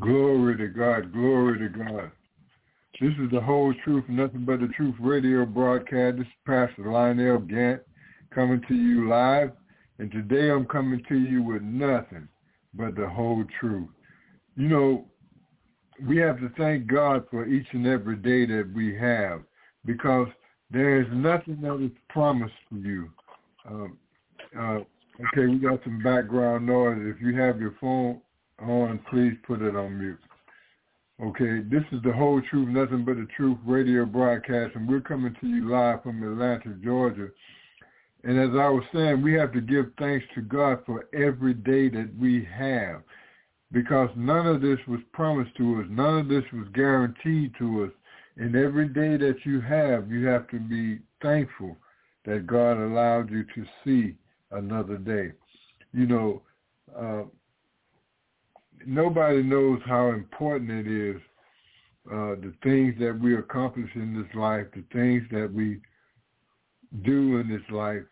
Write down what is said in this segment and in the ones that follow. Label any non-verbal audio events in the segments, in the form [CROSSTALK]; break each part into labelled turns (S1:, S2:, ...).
S1: Glory to God. Glory to God. This is the whole truth, nothing but the truth radio broadcast. This is Pastor Lionel Gantt coming to you live. And today I'm coming to you with nothing but the whole truth. You know, we have to thank God for each and every day that we have because there is nothing that is promised for you. Um, uh, okay, we got some background noise. If you have your phone on, please put it on mute. Okay, this is the whole truth, nothing but the truth radio broadcast, and we're coming to you live from Atlanta, Georgia. And as I was saying, we have to give thanks to God for every day that we have because none of this was promised to us. None of this was guaranteed to us. And every day that you have, you have to be thankful that God allowed you to see another day. You know, uh, nobody knows how important it is, uh, the things that we accomplish in this life, the things that we do in this life.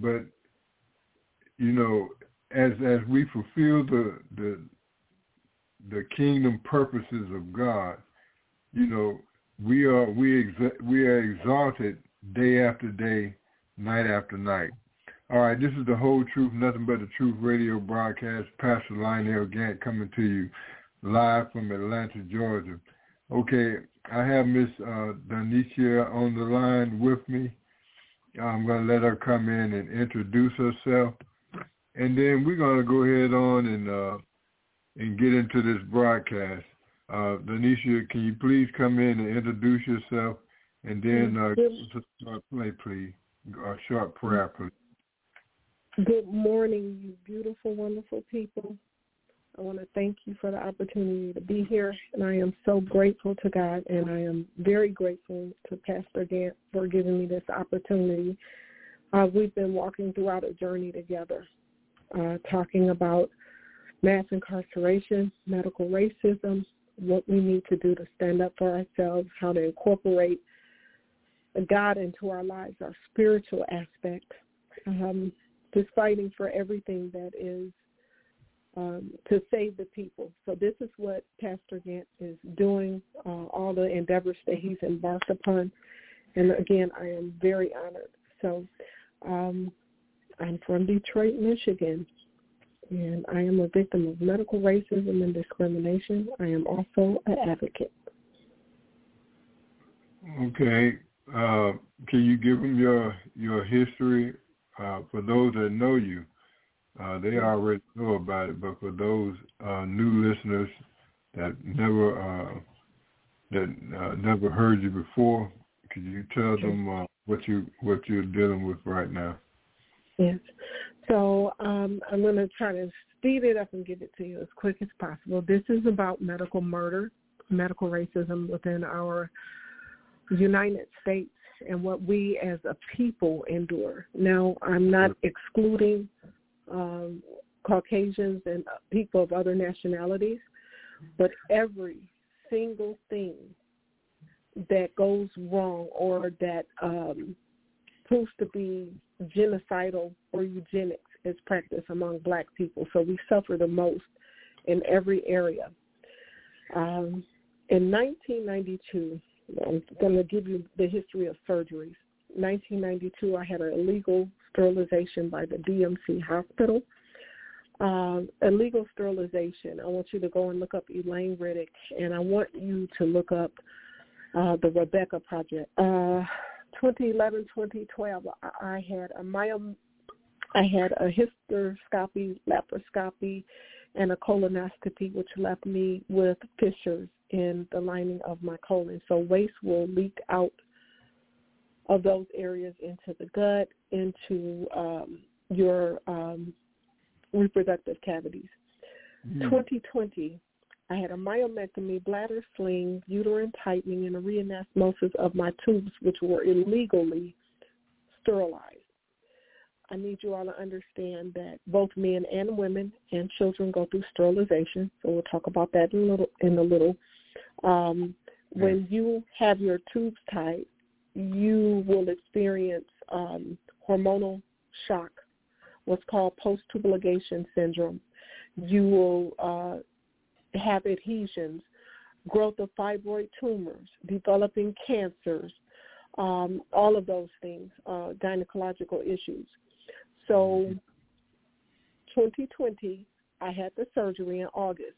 S1: But, you know, as as we fulfill the the the kingdom purposes of God, you know, we are we exa- we are exalted day after day, night after night. All right, this is the whole truth, nothing but the truth radio broadcast. Pastor Lionel Gantt coming to you live from Atlanta, Georgia. Okay, I have Miss uh, Donicia on the line with me. I'm going to let her come in and introduce herself, and then we're going to go ahead on and uh, and get into this broadcast. Uh, Donicia, can you please come in and introduce yourself, and then uh, give us a short play, please, a short prayer, please.
S2: Good morning, you beautiful, wonderful people. I want to thank you for the opportunity to be here, and I am so grateful to God, and I am very grateful to Pastor Gantt for giving me this opportunity. Uh, we've been walking throughout a journey together, uh, talking about mass incarceration, medical racism, what we need to do to stand up for ourselves, how to incorporate God into our lives, our spiritual aspect. Um, just fighting for everything that is um, to save the people. So this is what Pastor Gantt is doing, uh, all the endeavors that he's embarked upon. And again, I am very honored. So um, I'm from Detroit, Michigan, and I am a victim of medical racism and discrimination. I am also an advocate.
S1: Okay. Uh, can you give them your your history uh, for those that know you, uh, they already know about it. But for those uh, new listeners that never uh, that uh, never heard you before, could you tell them uh, what you what you're dealing with right now?
S2: Yes. So um, I'm going to try to speed it up and give it to you as quick as possible. This is about medical murder, medical racism within our United States and what we as a people endure. Now, I'm not excluding um, Caucasians and people of other nationalities, but every single thing that goes wrong or that um, proves to be genocidal or eugenics is practiced among black people. So we suffer the most in every area. Um, in 1992, I'm going to give you the history of surgeries. 1992, I had an illegal sterilization by the DMC hospital. Um, illegal sterilization. I want you to go and look up Elaine Riddick, and I want you to look up uh, the Rebecca Project. Uh, 2011, 2012, I had a myom- I had a hysteroscopy, laparoscopy, and a colonoscopy, which left me with fissures in the lining of my colon. So waste will leak out of those areas into the gut, into um, your um, reproductive cavities.
S1: Mm.
S2: 2020, I had a myomectomy, bladder sling, uterine tightening, and a reanastomosis of my tubes, which were illegally sterilized. I need you all to understand that both men and women and children go through sterilization. So we'll talk about that in a little. In a little. Um, when you have your tubes tied, you will experience um, hormonal shock, what's called post-tubal ligation syndrome. You will uh, have adhesions, growth of fibroid tumors, developing cancers, um, all of those things, uh, gynecological issues. So 2020, I had the surgery in August.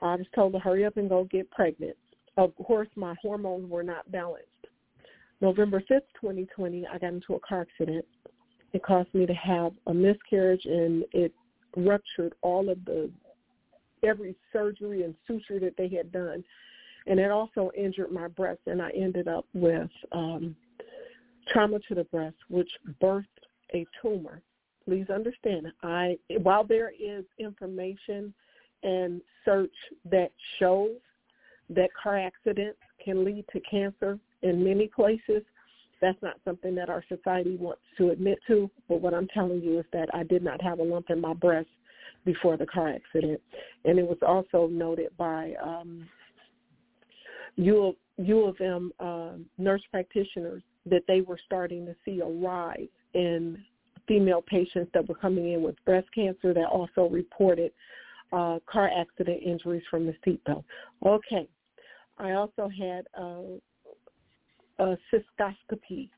S2: I was told to hurry up and go get pregnant. Of course, my hormones were not balanced. November 5th, 2020, I got into a car accident. It caused me to have a miscarriage and it ruptured all of the every surgery and suture that they had done. And it also injured my breast and I ended up with um trauma to the breast, which birthed a tumor. Please understand, I while there is information and search that shows that car accidents can lead to cancer in many places, that's not something that our society wants to admit to. But what I'm telling you is that I did not have a lump in my breast before the car accident, and it was also noted by um, U of, U of M uh, nurse practitioners that they were starting to see a rise in female patients that were coming in with breast cancer that also reported uh, car accident injuries from the seatbelt. Okay. I also had uh, a cystoscopy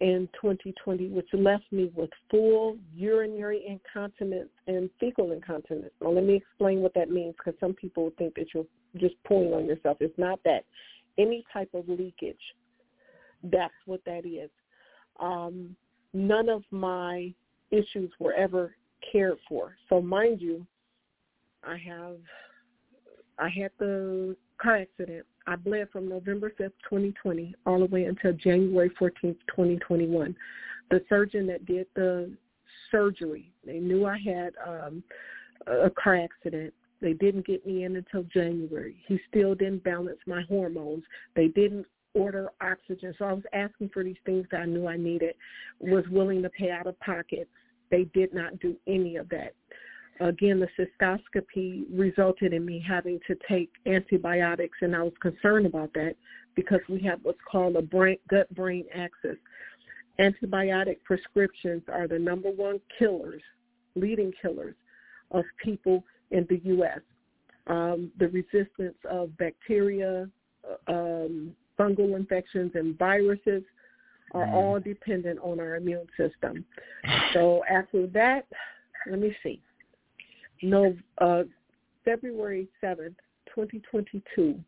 S2: in 2020, which left me with full urinary incontinence and fecal incontinence. Now, let me explain what that means because some people think that you're just pulling on yourself. It's not that. Any type of leakage, that's what that is. Um, none of my issues were ever cared for. So mind you, I have I had the car accident. I bled from November 5th, 2020, all the way until January 14th, 2021. The surgeon that did the surgery, they knew I had um, a car accident. They didn't get me in until January. He still didn't balance my hormones. They didn't order oxygen. So I was asking for these things that I knew I needed, was willing to pay out of pocket. They did not do any of that. Again, the cystoscopy resulted in me having to take antibiotics, and I was concerned about that because we have what's called a brain, gut-brain axis. Antibiotic prescriptions are the number one killers, leading killers of people in the U.S. Um, the resistance of bacteria, um, fungal infections, and viruses are
S1: Mm.
S2: all dependent on our immune system. So after that, let me see. No, uh, February 7th, 2022,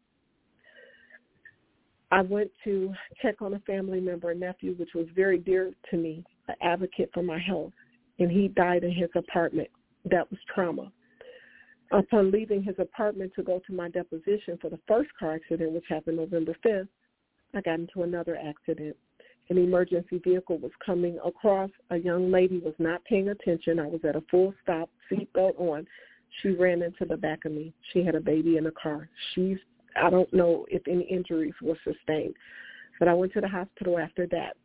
S2: I went to check on a family member, a nephew, which was very dear to me, an advocate for my health, and he died in his apartment. That was trauma. Upon leaving his apartment to go to my deposition for the first car accident, which happened November 5th, I got into another accident. An emergency vehicle was coming across. A young lady was not paying attention. I was at a full stop, seatbelt on. She ran into the back of me. She had a baby in the car. She's I don't know if any injuries were sustained, but I went to the hospital after that.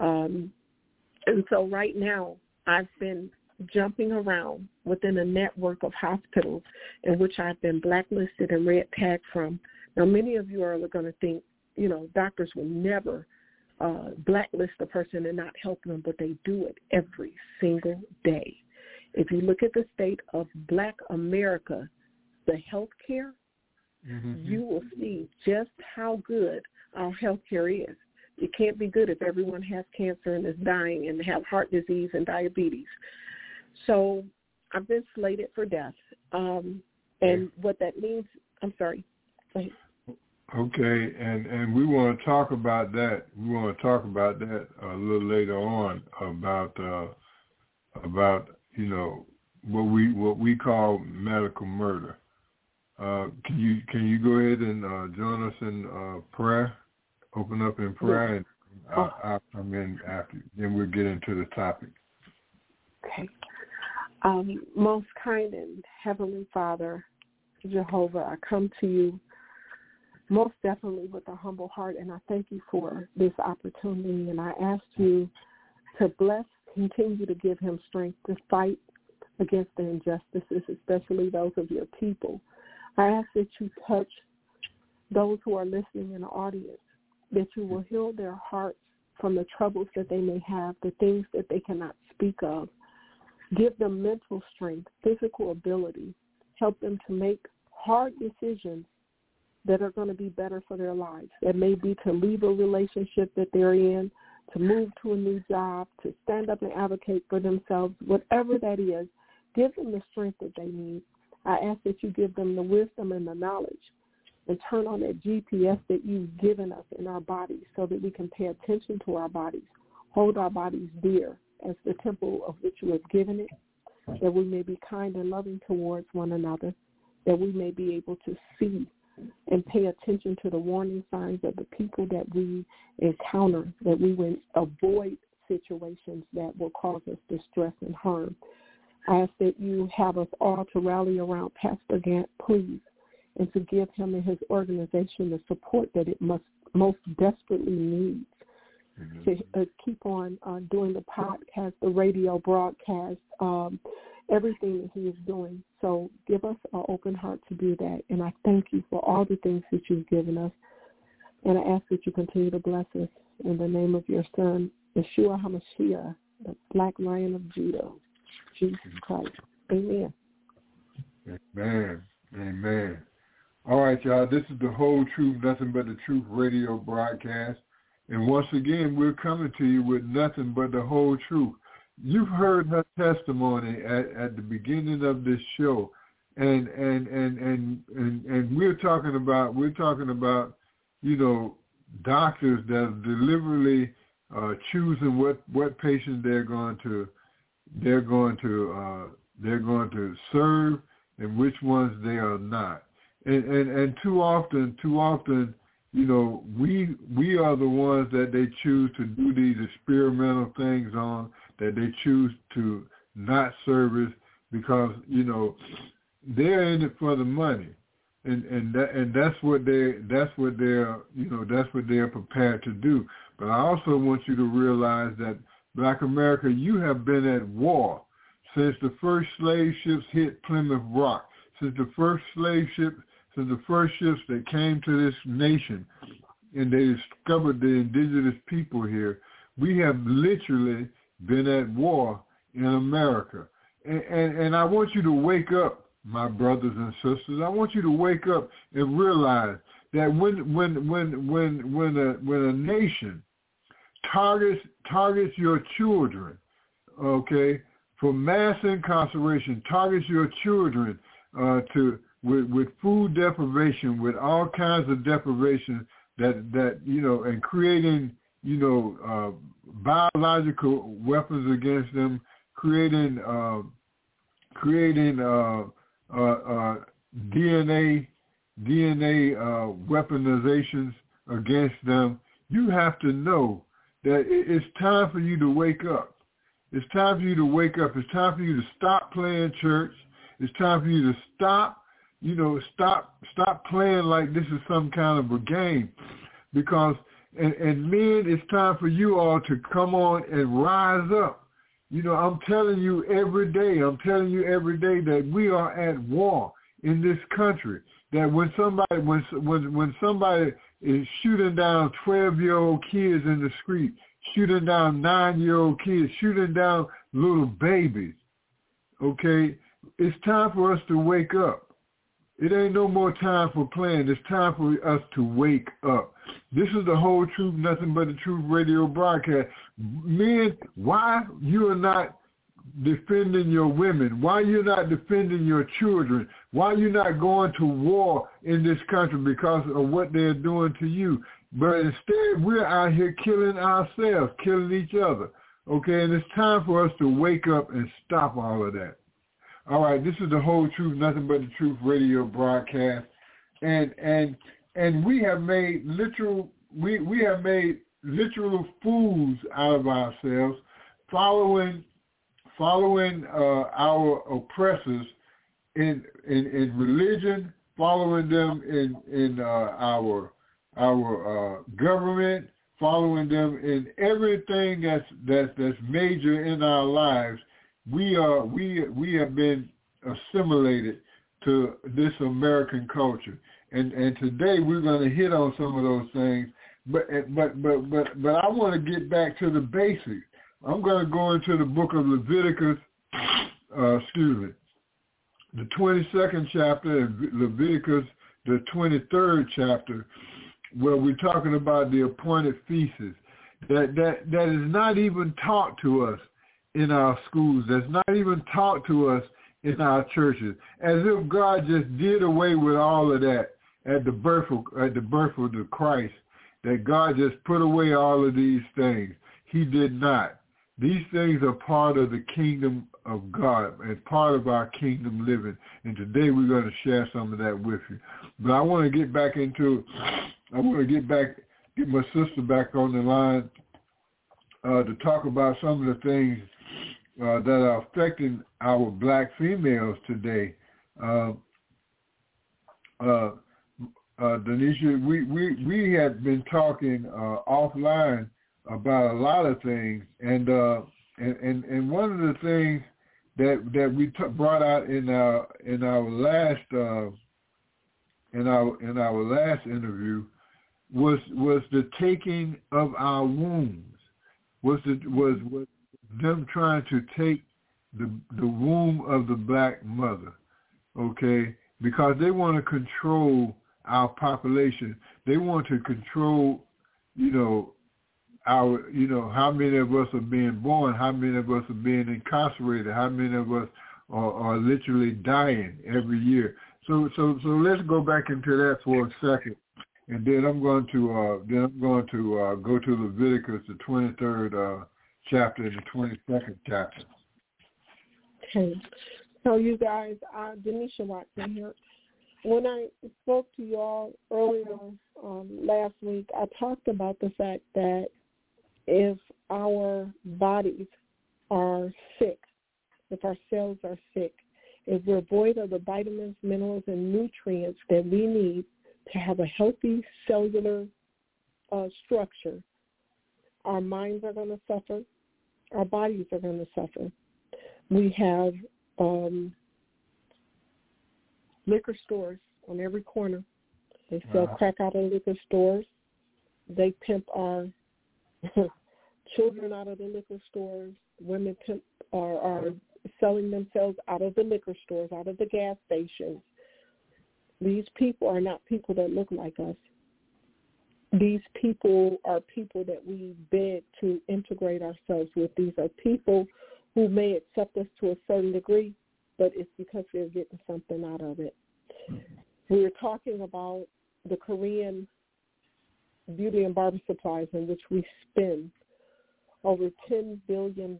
S2: Um, and so right now, I've been jumping around within a network of hospitals in which I've been blacklisted and red tagged from. Now, many of you are going to think, you know, doctors will never uh, blacklist a person and not help them, but they do it every single day. If you look at the state of black America, the health care,
S1: Mhm.
S2: you will see just how good our health care is. It can't be good if everyone has cancer and is dying and have heart disease and diabetes. So I've been slated for death. Um, and what that means, I'm sorry.
S1: Okay, and and we want to talk about that. We want to talk about that a little later on about uh, about you know what we what we call medical murder. Uh, can you can you go ahead and uh, join us in uh, prayer? Open up in prayer and I'll, I'll come in after. Then we'll get into the topic.
S2: Okay. Um, most kind and heavenly Father, Jehovah, I come to you most definitely with a humble heart, and I thank you for this opportunity. And I ask you to bless, continue to give him strength to fight against the injustices, especially those of your people. I ask that you touch those who are listening in the audience, that you will heal their hearts from the troubles that they may have, the things that they cannot speak of. Give them mental strength, physical ability. Help them to make hard decisions that are going to be better for their lives. That may be to leave a relationship that they're in, to move to a new job, to stand up and advocate for themselves, whatever that is, give them the strength that they need. I ask that you give them the wisdom and the knowledge and turn on that GPS that you've given us in our bodies so that we can pay attention to our bodies, hold our bodies dear as the temple of which you have given it, that we may be kind and loving towards one another, that we may be able to see and pay attention to the warning signs of the people that we encounter, that we would avoid situations that will cause us distress and harm. I ask that you have us all to rally around Pastor Gantt, please, and to give him and his organization the support that it must most desperately needs mm-hmm. to uh, keep on uh, doing the podcast, the radio broadcast, um, everything that he is doing. So give us an open heart to do that. And I thank you for all the things that you've given us. And I ask that you continue to bless us in the name of your son, Yeshua HaMashiach, the Black Lion of Judah, Jesus Christ. Amen.
S1: Amen. Amen. All right, y'all. This is the whole truth, nothing but the truth radio broadcast. And once again, we're coming to you with nothing but the whole truth you've heard her testimony at, at the beginning of this show, and and and and and and we're talking about we're talking about you know doctors that are deliberately uh, choosing what what patients they're going to they're going to uh, they're going to serve and which ones they are not. And, and and too often, too often, you know, we we are the ones that they choose to do these experimental things on that they choose to not service because you know they're in it for the money, and and that and that's what they that's what they're you know that's what they're prepared to do. But I also want you to realize that Black America, you have been at war since the first slave ships hit Plymouth Rock, since the first slave ship, since the first ships that came to this nation, and they discovered the indigenous people here. We have literally been at war in America. And, and, and I want you to wake up, my brothers and sisters. I want you to wake up and realize that when when when when when a when a nation targets targets your children, okay, for mass incarceration, targets your children uh, to with, with food deprivation, with all kinds of deprivation that that you know, and creating you know, uh, biological weapons against them, creating uh, creating uh, uh, uh DNA DNA uh, weaponizations against them. You have to know that it's time for you to wake up. It's time for you to wake up. It's time for you to stop playing church. It's time for you to stop, you know, stop stop playing like this is some kind of a game because and, and men, it's time for you all to come on and rise up. You know, I'm telling you every day, I'm telling you every day that we are at war in this country. That when somebody when when when somebody is shooting down 12-year-old kids in the street, shooting down 9-year-old kids, shooting down little babies, okay, it's time for us to wake up. It ain't no more time for playing. It's time for us to wake up. This is the whole truth, nothing but the truth radio broadcast. Men, why you are not defending your women? Why you're not defending your children? Why you're not going to war in this country because of what they're doing to you? But instead, we're out here killing ourselves, killing each other. Okay, and it's time for us to wake up and stop all of that. All right, this is the whole truth, nothing but the truth radio broadcast, and and and we have made literal we we have made literal fools out of ourselves, following following uh, our oppressors in, in in religion, following them in in uh, our our uh, government, following them in everything that's that's that's major in our lives. We are we we have been assimilated to this American culture, and and today we're going to hit on some of those things. But but but but but I want to get back to the basics. I'm going to go into the book of Leviticus. Uh, excuse me, the 22nd chapter, and Leviticus, the 23rd chapter, where we're talking about the appointed feasts. That that that is not even taught to us in our schools. That's not even taught to us in our churches. As if God just did away with all of that at the birth of, at the birth of the Christ. That God just put away all of these things. He did not. These things are part of the kingdom of God and part of our kingdom living. And today we're going to share some of that with you. But I want to get back into, I want to get back, get my sister back on the line uh, to talk about some of the things uh, that are affecting our black females today. Uh, uh, uh, Denisha, we, we, we had been talking uh, offline about a lot of things, and uh, and, and and one of the things that that we t- brought out in our in our last uh, in our in our last interview was was the taking of our wombs was the, was was them trying to take the the womb of the black mother, okay? Because they want to control our population. They want to control, you know, our, you know, how many of us are being born, how many of us are being incarcerated, how many of us are, are literally dying every year. So, so, so let's go back into that for a second, and then I'm going to, uh, then I'm going to uh, go to Leviticus, the 23rd uh, chapter the 22nd chapter.
S2: Okay. So you guys, uh, Denisha Watson here. When I spoke to y'all earlier um, last week, I talked about the fact that if our bodies are sick, if our cells are sick, if we're void of the vitamins, minerals, and nutrients that we need to have a healthy cellular uh, structure, our minds are going to suffer, our bodies are going to suffer. We have um, liquor stores on every corner. They sell
S1: Wow.
S2: crack out of liquor stores. They pimp our [LAUGHS] children out of the liquor stores. Women pimp are, are selling themselves out of the liquor stores, out of the gas stations. These people are not people that look like us. These people are people that we beg to integrate ourselves with. These are people who may accept us to a certain degree, but it's because they're getting something out of it. We're talking about the Korean beauty and barber supplies in which we spend over $10 billion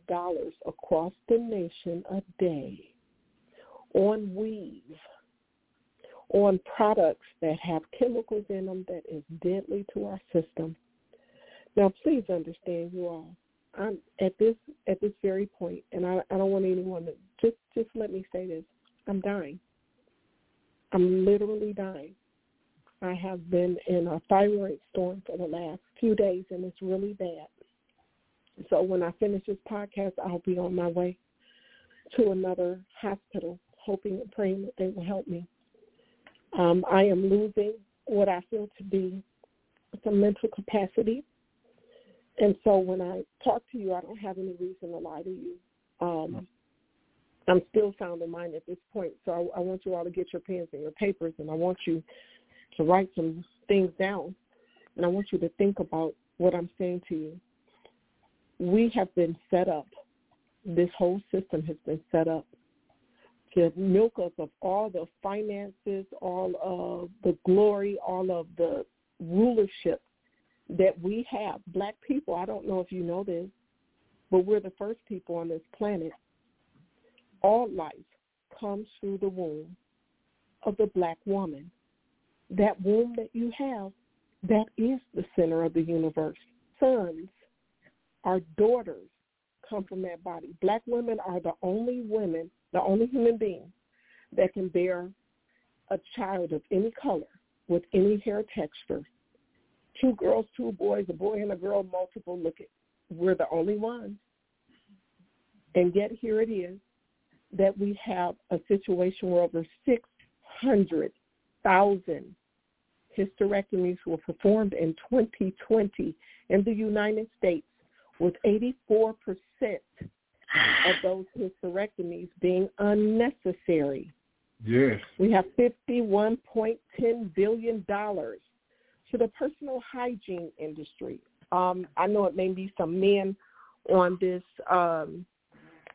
S2: across the nation a day on weave, on products that have chemicals in them that is deadly to our system. Now, please understand, you all. I'm at this at this very point, and I, I don't want anyone to just just let me say this. I'm dying. I'm literally dying. I have been in a thyroid storm for the last few days, and it's really bad. So when I finish this podcast, I'll be on my way to another hospital, hoping and praying that they will help me. Um, I am losing what I feel to be some mental capacity. And so when I talk to you, I don't have any reason to lie to you. Um, I'm still sound in mind at this point. So I, I want you all to get your pens and your papers, and I want you to write some things down. And I want you to think about what I'm saying to you. We have been set up, this whole system has been set up to milk us of all the finances, all of the glory, all of the rulership that we have. Black people, I don't know if you know this, but we're the first people on this planet. All life comes through the womb of the black woman. That womb that you have, that is the center of the universe. sons, our daughters come from that body. Black women are the only women, the only human being that can bear a child of any color with any hair texture. Two girls, two boys, a boy and a girl, multiple. Look at, we're the only ones. And yet here it is that we have a situation where over 600,000 hysterectomies were performed in 2020 in the United States, with 84% of those hysterectomies being unnecessary.
S1: Yes.
S2: We have $51.10 billion to the personal hygiene industry. Um, I know it may be some men on this um,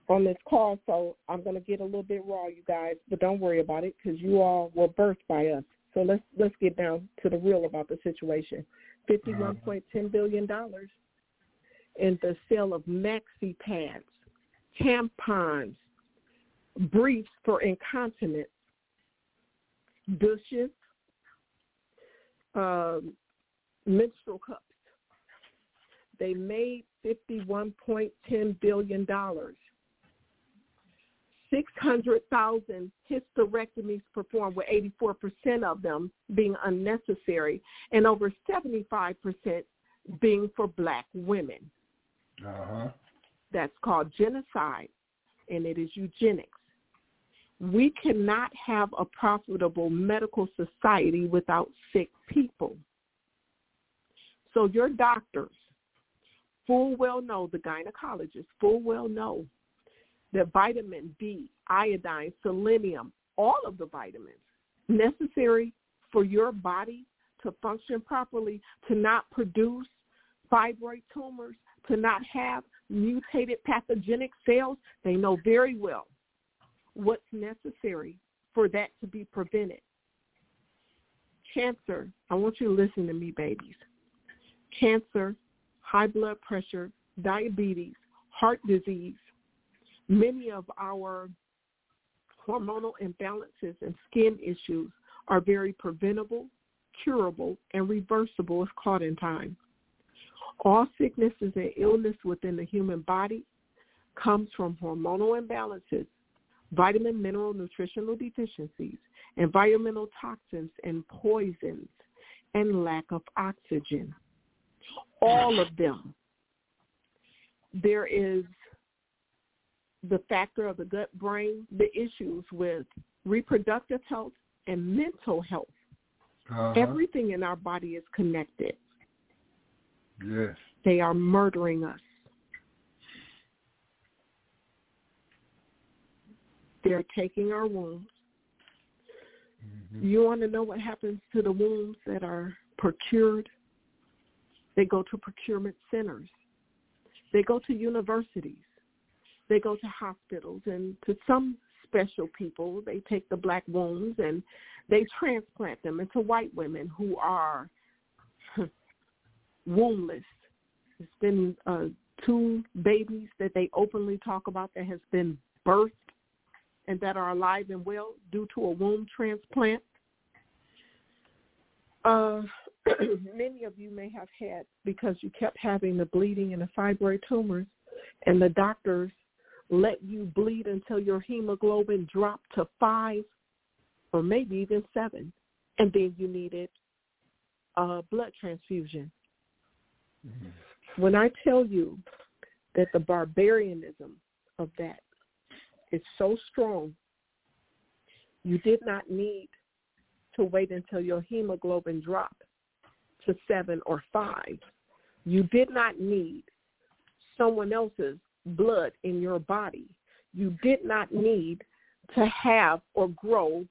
S2: on this call, so I'm going to get a little bit raw, you guys, but don't worry about it because you all were birthed by us. So let's let's get down to the real about the situation. Fifty-one point ten billion dollars in the sale of maxi pads, tampons, briefs for incontinence, douches, um, menstrual cups. They made fifty-one point ten billion dollars. 600,000 hysterectomies performed, with 84% of them being unnecessary, and over 75% being for black women.
S1: Uh-huh.
S2: That's called genocide, and it is eugenics. We cannot have a profitable medical society without sick people. So your doctors full well know, the gynecologists full well know that vitamin D, iodine, selenium, all of the vitamins necessary for your body to function properly, to not produce fibroid tumors, to not have mutated pathogenic cells, they know very well what's necessary for that to be prevented. Cancer, I want you to listen to me, babies. Cancer, high blood pressure, diabetes, heart disease, many of our hormonal imbalances and skin issues are very preventable, curable, and reversible if caught in time. All sicknesses and illness within the human body comes from hormonal imbalances, vitamin, mineral, nutritional deficiencies, environmental toxins and poisons, and lack of oxygen. All of them. There is the factor of the gut brain, the issues with reproductive health and mental health.
S1: Uh-huh.
S2: Everything in our body is connected.
S1: Yes.
S2: They are murdering us. They're taking our wombs.
S1: Mm-hmm.
S2: You want to know what happens to the wombs that are procured? They go to procurement centers. They go to universities. They go to hospitals and to some special people, they take the black wombs and they transplant them into white women who are wombless. It's been uh, two babies that they openly talk about that has been birthed and that are alive and well due to a womb transplant. Uh, [CLEARS THROAT] many of you may have had because you kept having the bleeding and the fibroid tumors, and the doctors let you bleed until your hemoglobin dropped to five or maybe even seven, and then you needed a blood transfusion. Mm-hmm. When I tell you that the barbarianism of that is so strong, you did not need to wait until your hemoglobin dropped to seven or five. You did not need someone else's blood in your body. You did not need to have or grow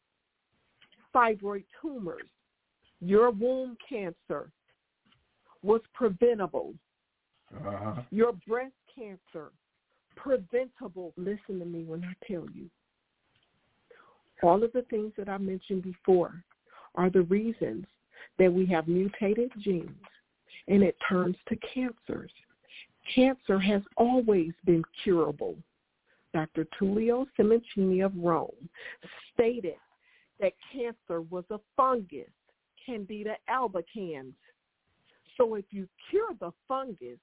S2: fibroid tumors. Your womb cancer was preventable.
S1: Uh-huh.
S2: Your breast cancer, preventable. Listen to me when I tell you. All of the things that I mentioned before are the reasons that we have mutated genes and it turns to cancers. Cancer has always been curable. Dr. Tullio Simoncini of Rome stated that cancer was a fungus, Candida albicans. So if you cure the fungus,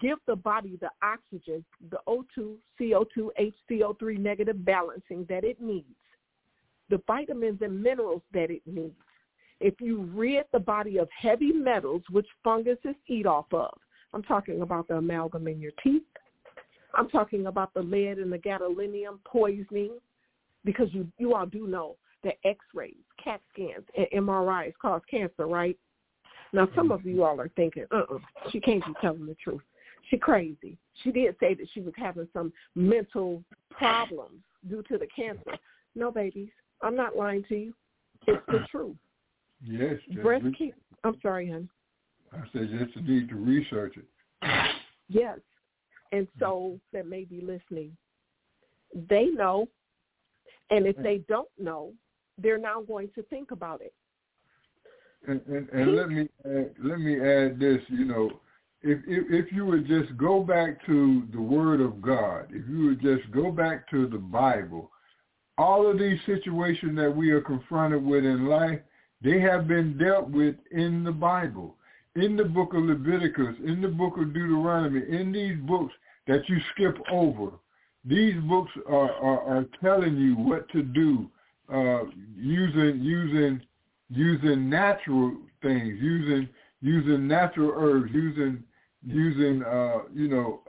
S2: give the body the oxygen, the O2, CO2, HCO3 negative balancing that it needs, the vitamins and minerals that it needs. If you rid the body of heavy metals, which funguses eat off of, I'm talking about the amalgam in your teeth. I'm talking about the lead and the gadolinium poisoning, because you, you all do know that x-rays, CAT scans, and MRIs cause cancer, right? Now, some of you all are thinking, uh-uh, she can't be telling the truth. She crazy. She did say that she was having some mental problems due to the cancer. No, babies, I'm not lying to you. It's the truth.
S1: Yes.
S2: Breast cancer. I'm sorry, hon.
S1: I said just need to research it.
S2: Yes. And so that may be listening, they know. And if they don't know, they're now going to think about it.
S1: And, and, let me add, let me add this. You know, if, if if you would just go back to the Word of God, if you would just go back to the Bible, all of these situations that we are confronted with in life, they have been dealt with in the Bible, in the book of Leviticus, in the book of Deuteronomy, in these books that you skip over. These books are, are, are telling you what to do uh, using using using natural things, using using natural herbs, using using uh, you know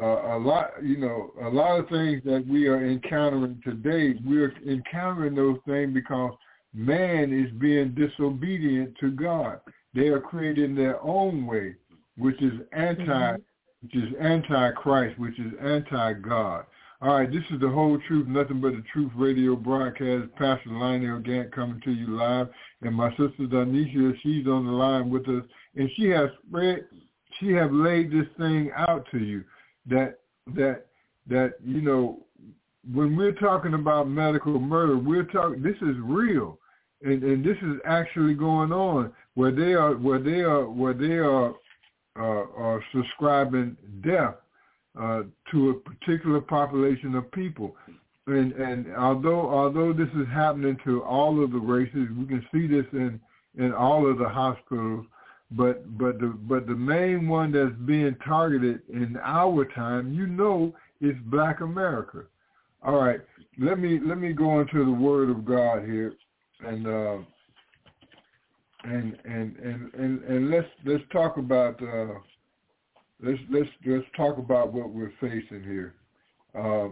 S1: uh, a lot you know a lot of things that we are encountering today. We're encountering those things because man is being disobedient to God. They are creating their own way, which is anti, mm-hmm. which is anti-Christ, which is anti-God. All right, this is the whole truth, nothing but the truth radio broadcast. Pastor Lionel Gantt coming to you live, and my sister Donisha, she's on the line with us, and she has spread, she have laid this thing out to you that that that you know when we're talking about medical murder, we're talking. This is real, and and this is actually going on where they are where they are where they are uh, are subscribing death uh, to a particular population of people. And and although although this is happening to all of the races, we can see this in in all of the hospitals. But but the but the main one that's being targeted in our time, you know, is Black America. All right, let me let me go into the Word of God here, and uh, and and and and and let's let's talk about uh, let's let's let's talk about what we're facing here. Uh,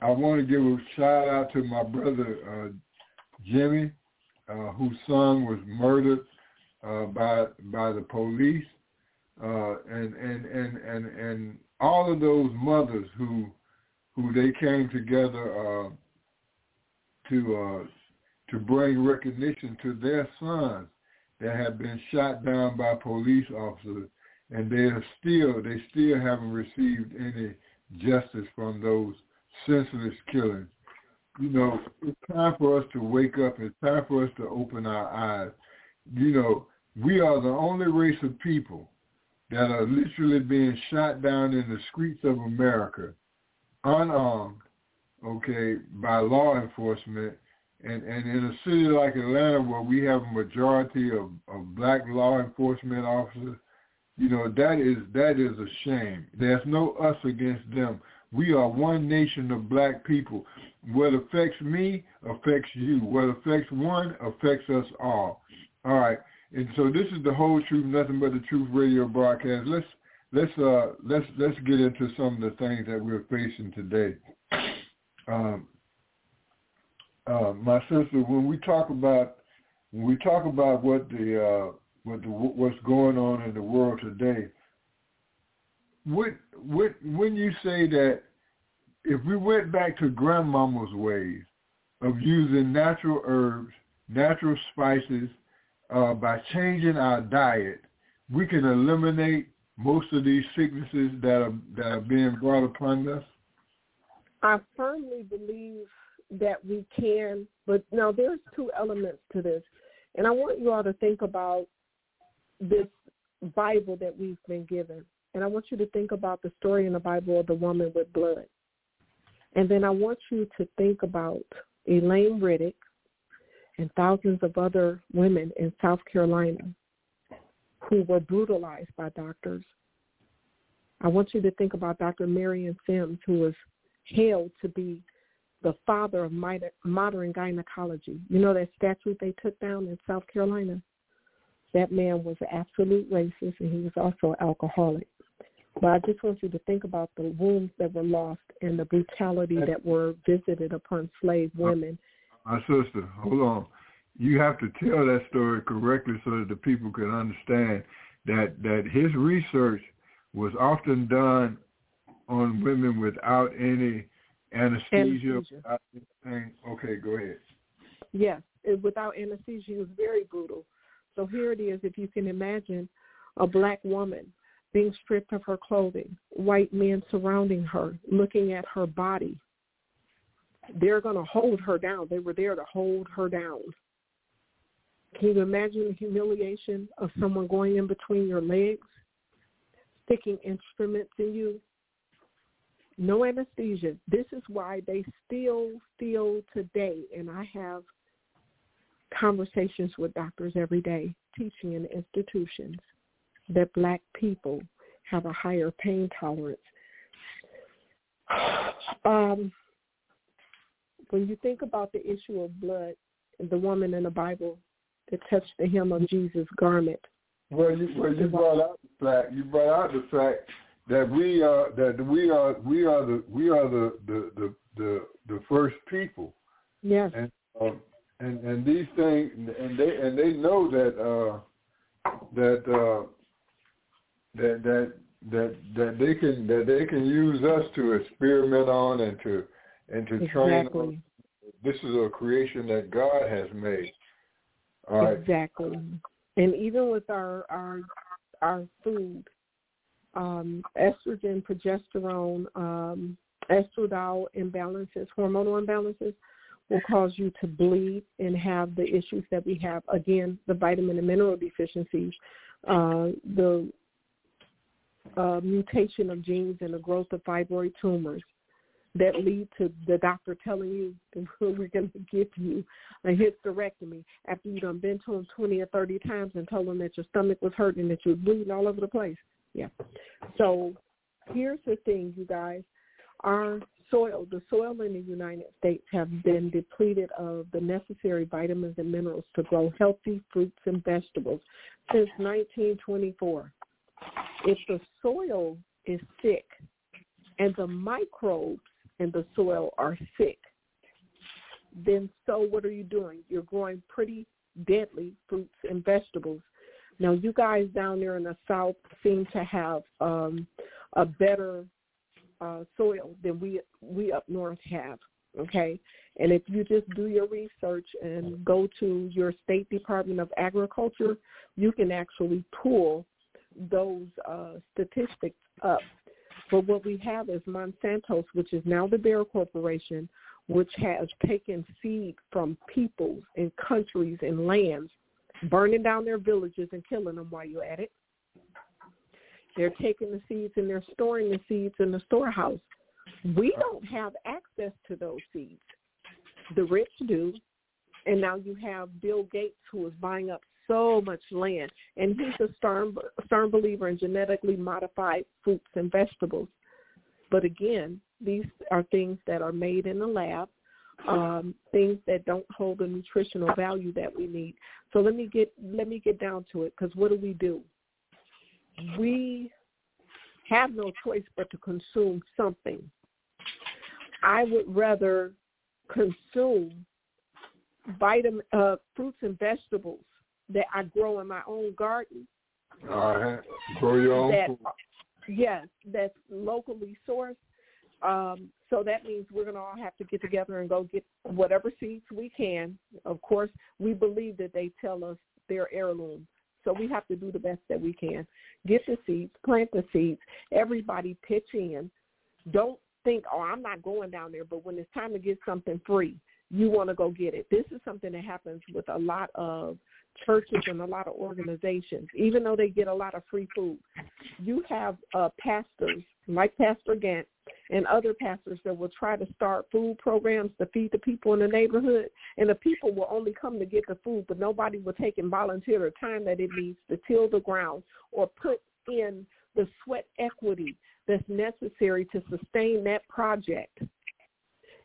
S1: I want to give a shout out to my brother uh, Jimmy, uh, whose son was murdered uh, by by the police, uh, and and and and and all of those mothers who who they came together uh, to to bring recognition to their sons that have been shot down by police officers and they are still they still haven't received any justice from those senseless killings. You know, it's time for us to wake up. It's time for us to open our eyes. You know, we are the only race of people that are literally being shot down in the streets of America, unarmed, okay, by law enforcement. And, and in a city like Atlanta where we have a majority of, of black law enforcement officers, you know, that is that is a shame. There's no us against them. We are one nation of black people. What affects me affects you. What affects one affects us all. All right. And so this is the whole truth, nothing but the truth radio broadcast. Let's let's uh let's let's get into some of the things that we're facing today. Um, uh, my sister, when we talk about when we talk about what the what the, what's going on in the world today. What, what, when you say that if we went back to grandmama's ways of using natural herbs, natural spices, uh, by changing our diet, we can eliminate most of these sicknesses that are that are being brought upon us?
S2: I firmly believe that we can, but now there's two elements to this. And I want you all to think about this Bible that we've been given. And I want you to think about the story in the Bible of the woman with blood. And then I want you to think about Elaine Riddick and thousands of other women in South Carolina who were brutalized by doctors. I want you to think about Dr. Marion Sims, who was hailed to be the father of modern gynecology. You know that statue they took down in South Carolina? That man was an absolute racist, and he was also an alcoholic. But I just want you to think about the wounds that were lost and the brutality that were visited upon slave women.
S1: My sister, hold on. You have to tell that story correctly so that the people can understand that that his research was often done on women without any anesthesia.
S2: Anesthesia.
S1: Okay, go ahead.
S2: Yes, it, without anesthesia, it was very brutal. So here it is, if you can imagine a black woman being stripped of her clothing, white men surrounding her, looking at her body. They're going to hold her down. They were there to hold her down. Can you imagine the humiliation of someone going in between your legs, sticking instruments in you? No anesthesia. This is why they still, still today, and I have conversations with doctors every day, teaching in institutions, that black people have a higher pain tolerance. Um, when you think about the issue of blood, the woman in the Bible that touched the hem of Jesus' garment.
S1: Well, you well you brought out the fact you brought out the fact that we are that we are we are the we are the the the the, the first people
S2: Yes.
S1: and um, and and these things and they and they know that uh that uh that that that that they can that they can use us to experiment on and to and to train on.
S2: Exactly.
S1: This is a creation that God has made. All right.
S2: Exactly. And even with our our our food, um, estrogen, progesterone, um, estradiol imbalances, hormonal imbalances will cause you to bleed and have the issues that we have. Again, the vitamin and mineral deficiencies, uh, the uh, mutation of genes and the growth of fibroid tumors that lead to the doctor telling you [LAUGHS] we're going to give you a hysterectomy after you done been to him 20 or 30 times and told him that your stomach was hurting and that you're bleeding all over the place. Yeah. So here's the thing, you guys. Our soil, the soil in the United States have been depleted of the necessary vitamins and minerals to grow healthy fruits and vegetables since 1924. If the soil is sick and the microbes in the soil are sick, then so what are you doing? You're growing pretty deadly fruits and vegetables. Now you guys down there in the south seem to have um, a better uh, soil than we we up north have. Okay, and if you just do your research and go to your state Department of Agriculture, you can actually pull those uh, statistics up. But what we have is Monsanto's, which is now the Bayer Corporation, which has taken seed from peoples and countries and lands, burning down their villages and killing them while you're at it. They're taking the seeds and they're storing the seeds in the storehouse. We don't have access to those seeds. The rich do. And now you have Bill Gates who is buying up so much land. And he's a stern, stern believer in genetically modified fruits and vegetables. But again, these are things that are made in the lab, um, things that don't hold the nutritional value that we need. So let me get let me get down to it because what do we do? We have no choice but to consume something. I would rather consume vitamin uh, fruits and vegetables that I grow in my own garden.
S1: All right. Grow your own
S2: that
S1: food.
S2: yes, that's locally sourced. Um, so that means we're going to all have to get together and go get whatever seeds we can. Of course, we believe that they tell us they're heirloom. So we have to do the best that we can. Get the seeds, plant the seeds. Everybody pitch in. Don't think, oh, I'm not going down there. But when it's time to get something free, you want to go get it. This is something that happens with a lot of churches and a lot of organizations, even though they get a lot of free food. You have uh, pastors like Pastor Gantt and other pastors that will try to start food programs to feed the people in the neighborhood. And the people will only come to get the food, but nobody will take and volunteer the time that it needs to till the ground or put in the sweat equity that's necessary to sustain that project.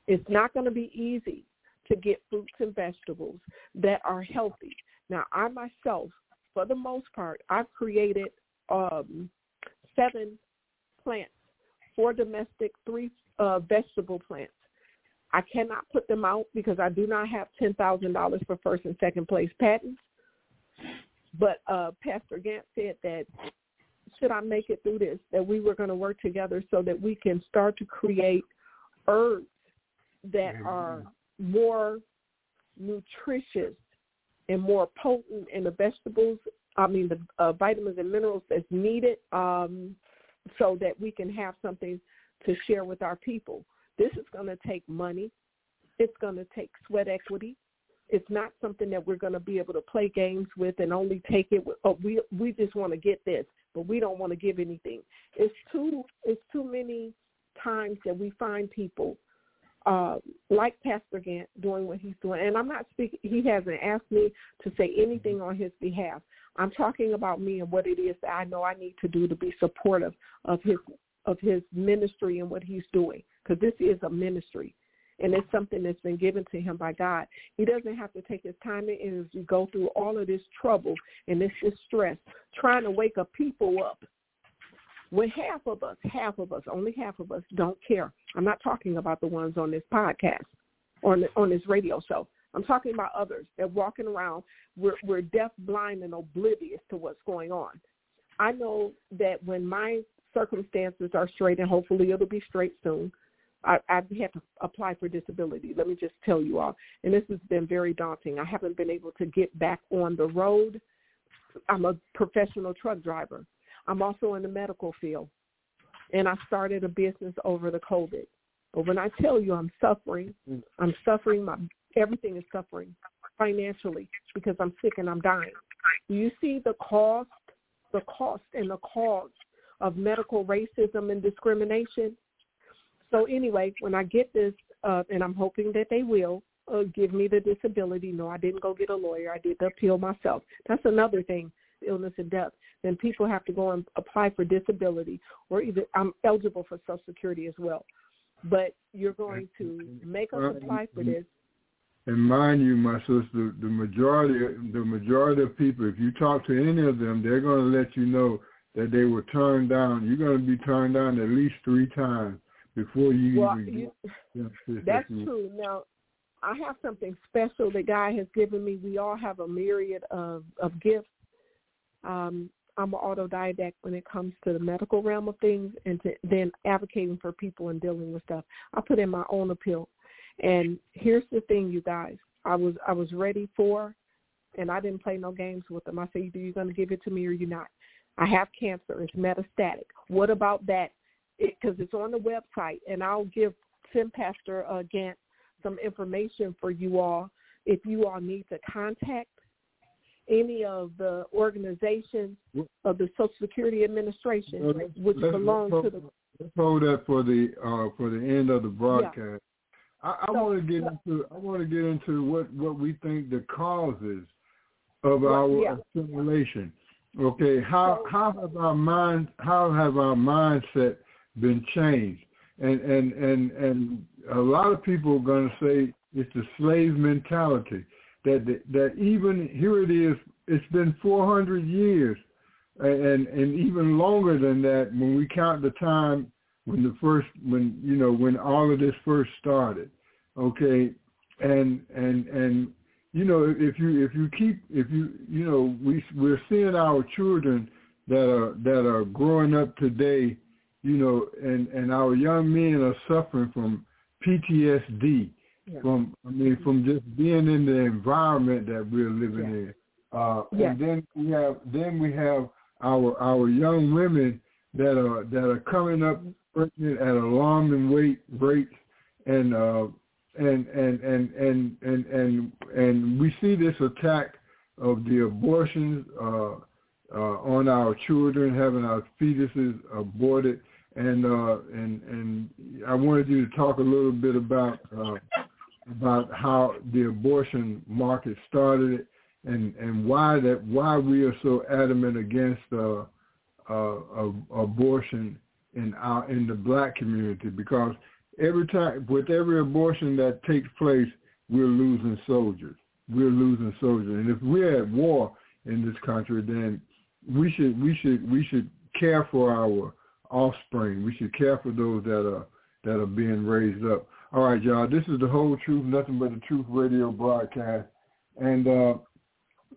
S2: It's not going to be easy to get fruits and vegetables that are healthy. Now, I myself, for the most part, I've created um, seven plants, four domestic, three uh, vegetable plants. I cannot put them out because I do not have ten thousand dollars for first and second place patents. But uh, Pastor Gantt said that should I make it through this, that we were going to work together so that we can start to create herbs that are more nutritious and more potent in the vegetables. I mean, the uh, vitamins and minerals that's needed, um, so that we can have something to share with our people. This is going to take money. It's going to take sweat equity. It's not something that we're going to be able to play games with and only take it. Oh, we we just want to get this, but we don't want to give anything. It's too it's too many times that we find people uh, like Pastor Gantt doing what he's doing. And I'm not speaking, he hasn't asked me to say anything on his behalf. I'm talking about me and what it is that I know I need to do to be supportive of his of his ministry and what he's doing because this is a ministry and it's something that's been given to him by God. He doesn't have to take his time and go through all of this trouble and this distress trying to wake up people up when half of us, half of us, only half of us don't care. I'm not talking about the ones on this podcast on, the, on this radio show. I'm talking about others that walking around, we're, we're deaf, blind, and oblivious to what's going on. I know that when my circumstances are straight, and hopefully it'll be straight soon, I, I've had to apply for disability. Let me just tell you all. And this has been very daunting. I haven't been able to get back on the road. I'm a professional truck driver. I'm also in the medical field, and I started a business over the COVID. But when I tell you I'm suffering, I'm suffering. My everything is suffering financially because I'm sick and I'm dying. Do you see the cost, the cost and the cause of medical racism and discrimination? So anyway, when I get this, uh, and I'm hoping that they will uh, give me the disability. No, I didn't go get a lawyer. I did the appeal myself. That's another thing, illness and death then people have to go and apply for disability or either I'm eligible for Social Security as well. But you're going to make us apply for this.
S1: And mind you, my sister, the majority, the majority of people, if you talk to any of them, they're going to let you know that they were turned down. You're going to be turned down at least three times before you
S2: well,
S1: even
S2: you. That's true. Now, I have something special that God has given me. We all have a myriad of of gifts. Um, I'm an autodidact when it comes to the medical realm of things and to then advocating for people and dealing with stuff. I put in my own appeal. And here's the thing, you guys. I was I was ready for and I didn't play no games with them. I said, either you're going to give it to me or you're not. I have cancer. It's metastatic. What about that? Because it, it's on the website, and I'll give Tim Pastor uh, Gantt some information for you all if you all need to contact any of the organizations of the Social Security Administration,
S1: Well,
S2: which belong to the.
S1: Let's hold that for the uh, for the end of the broadcast. I, I
S2: So-
S1: want to get into I want to get into what what we think the causes of
S2: Well,
S1: our
S2: yeah.
S1: assimilation. Okay, how
S2: So-
S1: how have our mind how have our mindset been changed? And and and and a lot of people are going to say it's the slave mentality that that, even here it is. It's been 400 years and and even longer than that when we count the time when the first when you know when all of this first started okay and and and you know if you if you keep if you you know we we're seeing our children that are that are growing up today you know and and our young men are suffering from PTSD
S2: Yeah.
S1: from I mean from just being in the environment that we're living
S2: Yeah.
S1: in uh
S2: Yeah.
S1: and then we have then we have our our young women that are that are coming up pregnant at alarming rate rates and uh and and and and and and and we see this attack of the abortions uh uh on our children having our fetuses aborted and uh, and and I wanted you to talk a little bit about uh, about how the abortion market started and and why that why we are so adamant against uh, uh, abortion in our in the black community because every time with every abortion that takes place, we're losing soldiers. We're losing soldiers, and if we're at war in this country, then we should we should we should care for our offspring. We should care for those that are that are being raised up. All right, y'all. This is the whole truth, nothing but the truth radio broadcast, and uh,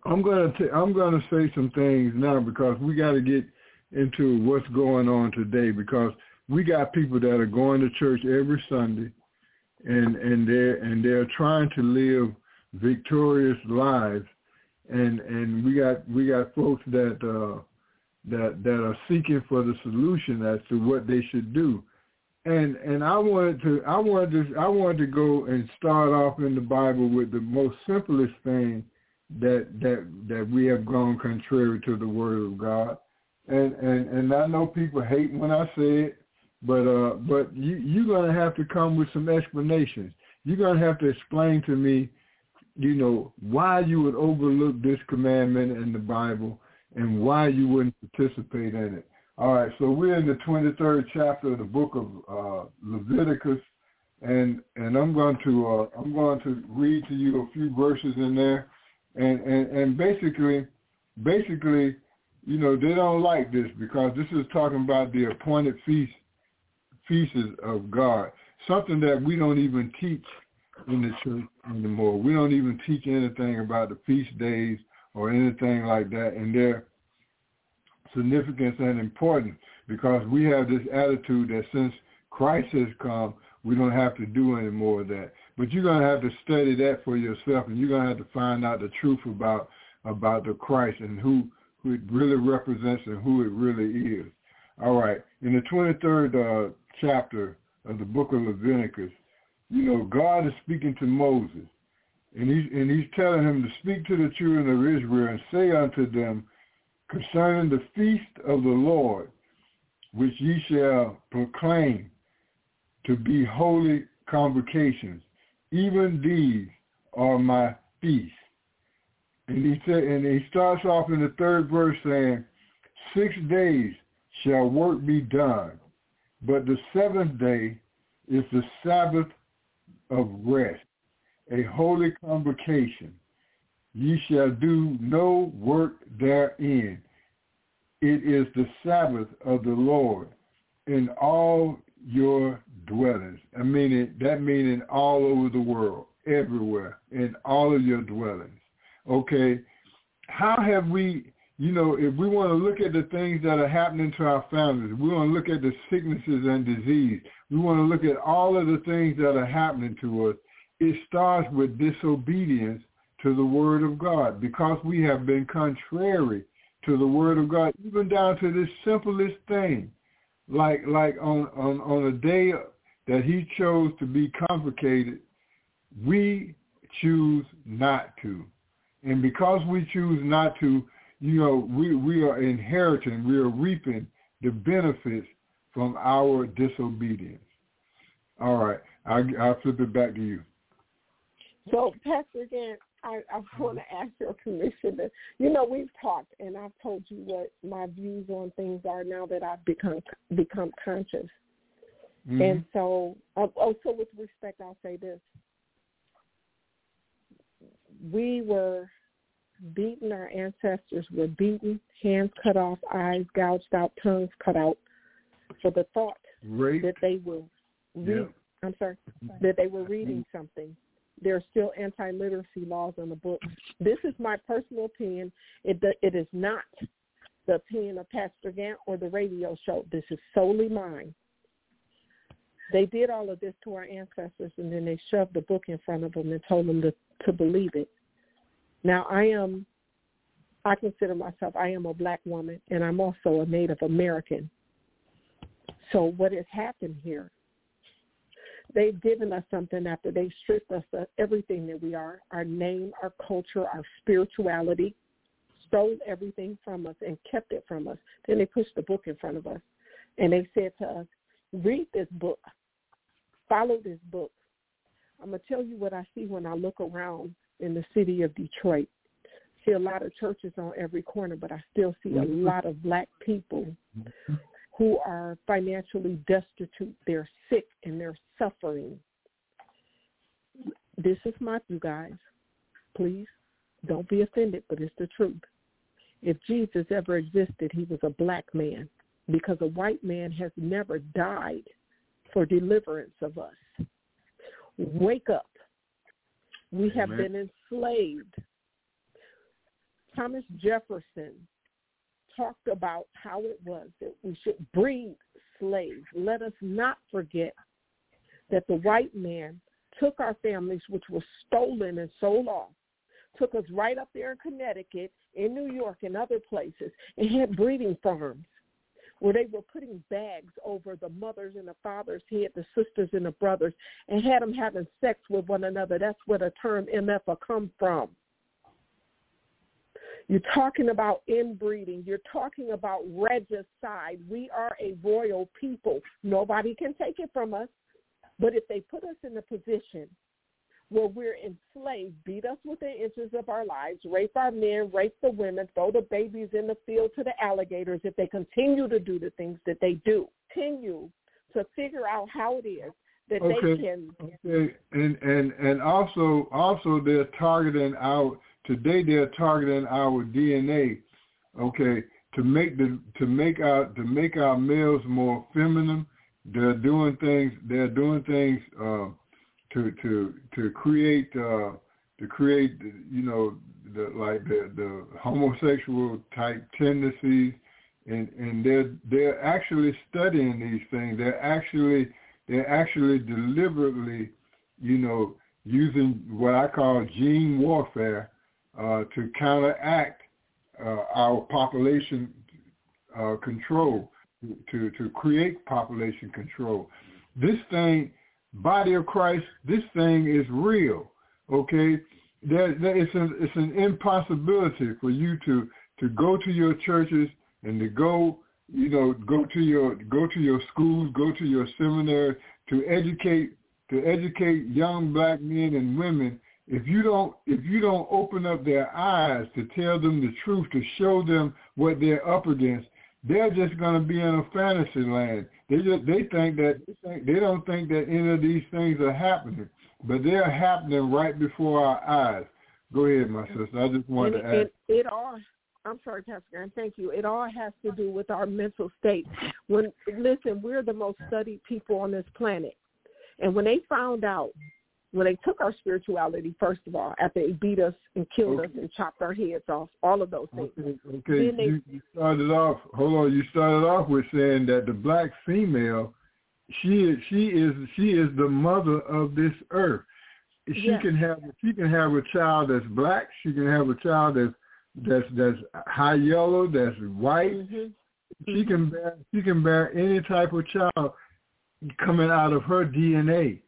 S1: I'm gonna t- I'm gonna say some things now because we got to get into what's going on today because we got people that are going to church every Sunday, and and they're and they're trying to live victorious lives, and and we got we got folks that uh, that that are seeking for the solution as to what they should do. And and I wanted to I wanted to I wanted to go and start off in the Bible with the most simplest thing that that that we have gone contrary to the word of God. And and and I know people hate when I say it, but uh but you you're gonna have to come with some explanations. You're gonna have to explain to me, you know, why you would overlook this commandment in the Bible and why you wouldn't participate in it. All right, so we're in the 23rd chapter of the book of uh, Leviticus, and and I'm going to uh, I'm going to read to you a few verses in there, and and and basically, basically, you know, they don't like this because this is talking about the appointed feast feasts of God, something that we don't even teach in the church anymore. We don't even teach anything about the feast days or anything like that, and their significance and importance because we have this attitude that since Christ has come, we don't have to do any more of that. But you're going to have to study that for yourself, and you're going to have to find out the truth about about the Christ and who who it really represents and who it really is. All right. In the 23rd uh, chapter of the book of Leviticus, you know, God is speaking to Moses, and he's and he's telling him to speak to the children of Israel and say unto them concerning the feast of the Lord, which ye shall proclaim to be holy convocations. Even these are my feasts. And he said, and he starts off in the third verse saying, Six days shall work be done, but the seventh day is the Sabbath of rest, a holy convocation. Ye shall do no work therein. It is the Sabbath of the Lord in all your dwellings. I mean it, that meaning all over the world, everywhere, in all of your dwellings. Okay, how have we, you know, if we want to look at the things that are happening to our families, we want to look at the sicknesses and disease, we want to look at all of the things that are happening to us, it starts with disobedience to the word of God because we have been contrary to the word of God, even down to this simplest thing. Like like on, on, on a day that he chose to be complicated, we choose not to. And because we choose not to, you know, we, we are inheriting, we are reaping the benefits from our disobedience. All right. I'll, I'll flip it back to you.
S2: So, Pastor, I, I mm-hmm. want to ask your permission. To, you know, we've talked, and I've told you what my views on things are now that I've become become conscious. Mm-hmm. And so, oh, oh, so with respect, I'll say this: we were beaten. Our ancestors were beaten, hands cut off, eyes gouged out, tongues cut out, for the thought
S1: Rape.
S2: that they were. Re-
S1: Yeah.
S2: I'm sorry, mm-hmm. that they were reading mm-hmm. something there are still anti-literacy laws on the books. This is my personal opinion. It it is not the opinion of Pastor Gantt or the radio show. This is solely mine. They did all of this to our ancestors, and then they shoved the book in front of them and told them to to believe it. Now I am, I consider myself I am a black woman, and I'm also a Native American. So what has happened here they've given us something after they stripped us of everything that we are, our name, our culture, our spirituality, stole everything from us and kept it from us. Then they pushed the book in front of us. And they said to us, read this book, follow this book. I'm going to tell you what I see when I look around in the city of Detroit. See a lot of churches on every corner, but I still see a mm-hmm. lot of black people who are financially destitute. They're sick and they're suffering. This is my you guys. Please don't be offended, but it's the truth. If Jesus ever existed, he was a black man because a white man has never died for deliverance of us. Wake up. We have been enslaved. Thomas Jefferson talked about how it was that we should breed slaves. Let us not forget that the white man took our families, which were stolen and sold off, took us right up there in Connecticut, in New York, and other places, and had breeding farms where they were putting bags over the mothers and the fathers' head, the sisters and the brothers, and had them having sex with one another. That's where the term MF come from. You're talking about inbreeding. You're talking about regicide. We are a royal people. Nobody can take it from us. But if they put us in a position where we're enslaved, beat us within inches of our lives, rape our men, rape the women, throw the babies in the field to the alligators, if they continue to do the things that they do, continue to figure out how it is that
S1: Okay.
S2: they can
S1: Okay, and and and also also they're targeting our today they're targeting our DNA, okay, to make the to make our to make our males more feminine. They're doing things. They're doing things uh, to to to create uh, to create you know the like the the homosexual type tendencies, and and they're they're actually studying these things. They're actually they're actually deliberately, you know, using what I call gene warfare uh, to counteract uh, our population uh, control, to, to create population control. This thing, body of Christ, this thing is real, okay? There, there, it's, an, it's an impossibility for you to, to go to your churches and to go you know, go to your go to your schools, go to your seminary to educate to educate young black men and women. If you don't if you don't open up their eyes to tell them the truth, to show them what they're up against, they're just going to be in a fantasy land. They just they think that they, think, they don't think that any of these things are happening, but they're happening right before our eyes. Go ahead, my sister. I just wanted to ask.
S2: and it all I'm sorry, Pastor Graham. Thank you. It all has to do with our mental state. When listen, we're the most studied people on this planet, and when they found out, when they took our spirituality, first of all, after they beat us and killed us and chopped our heads off, all of those things.
S1: Okay, okay.
S2: They-
S1: You, you started off. Hold on. You started off with saying that the black female, she is she is she is the mother of this earth. She
S2: Yes.
S1: can have she can have a child that's black. She can have a child that's that's that's high yellow. That's white.
S2: Mhm.
S1: She can bear she can bear any type of child coming out of her DNA.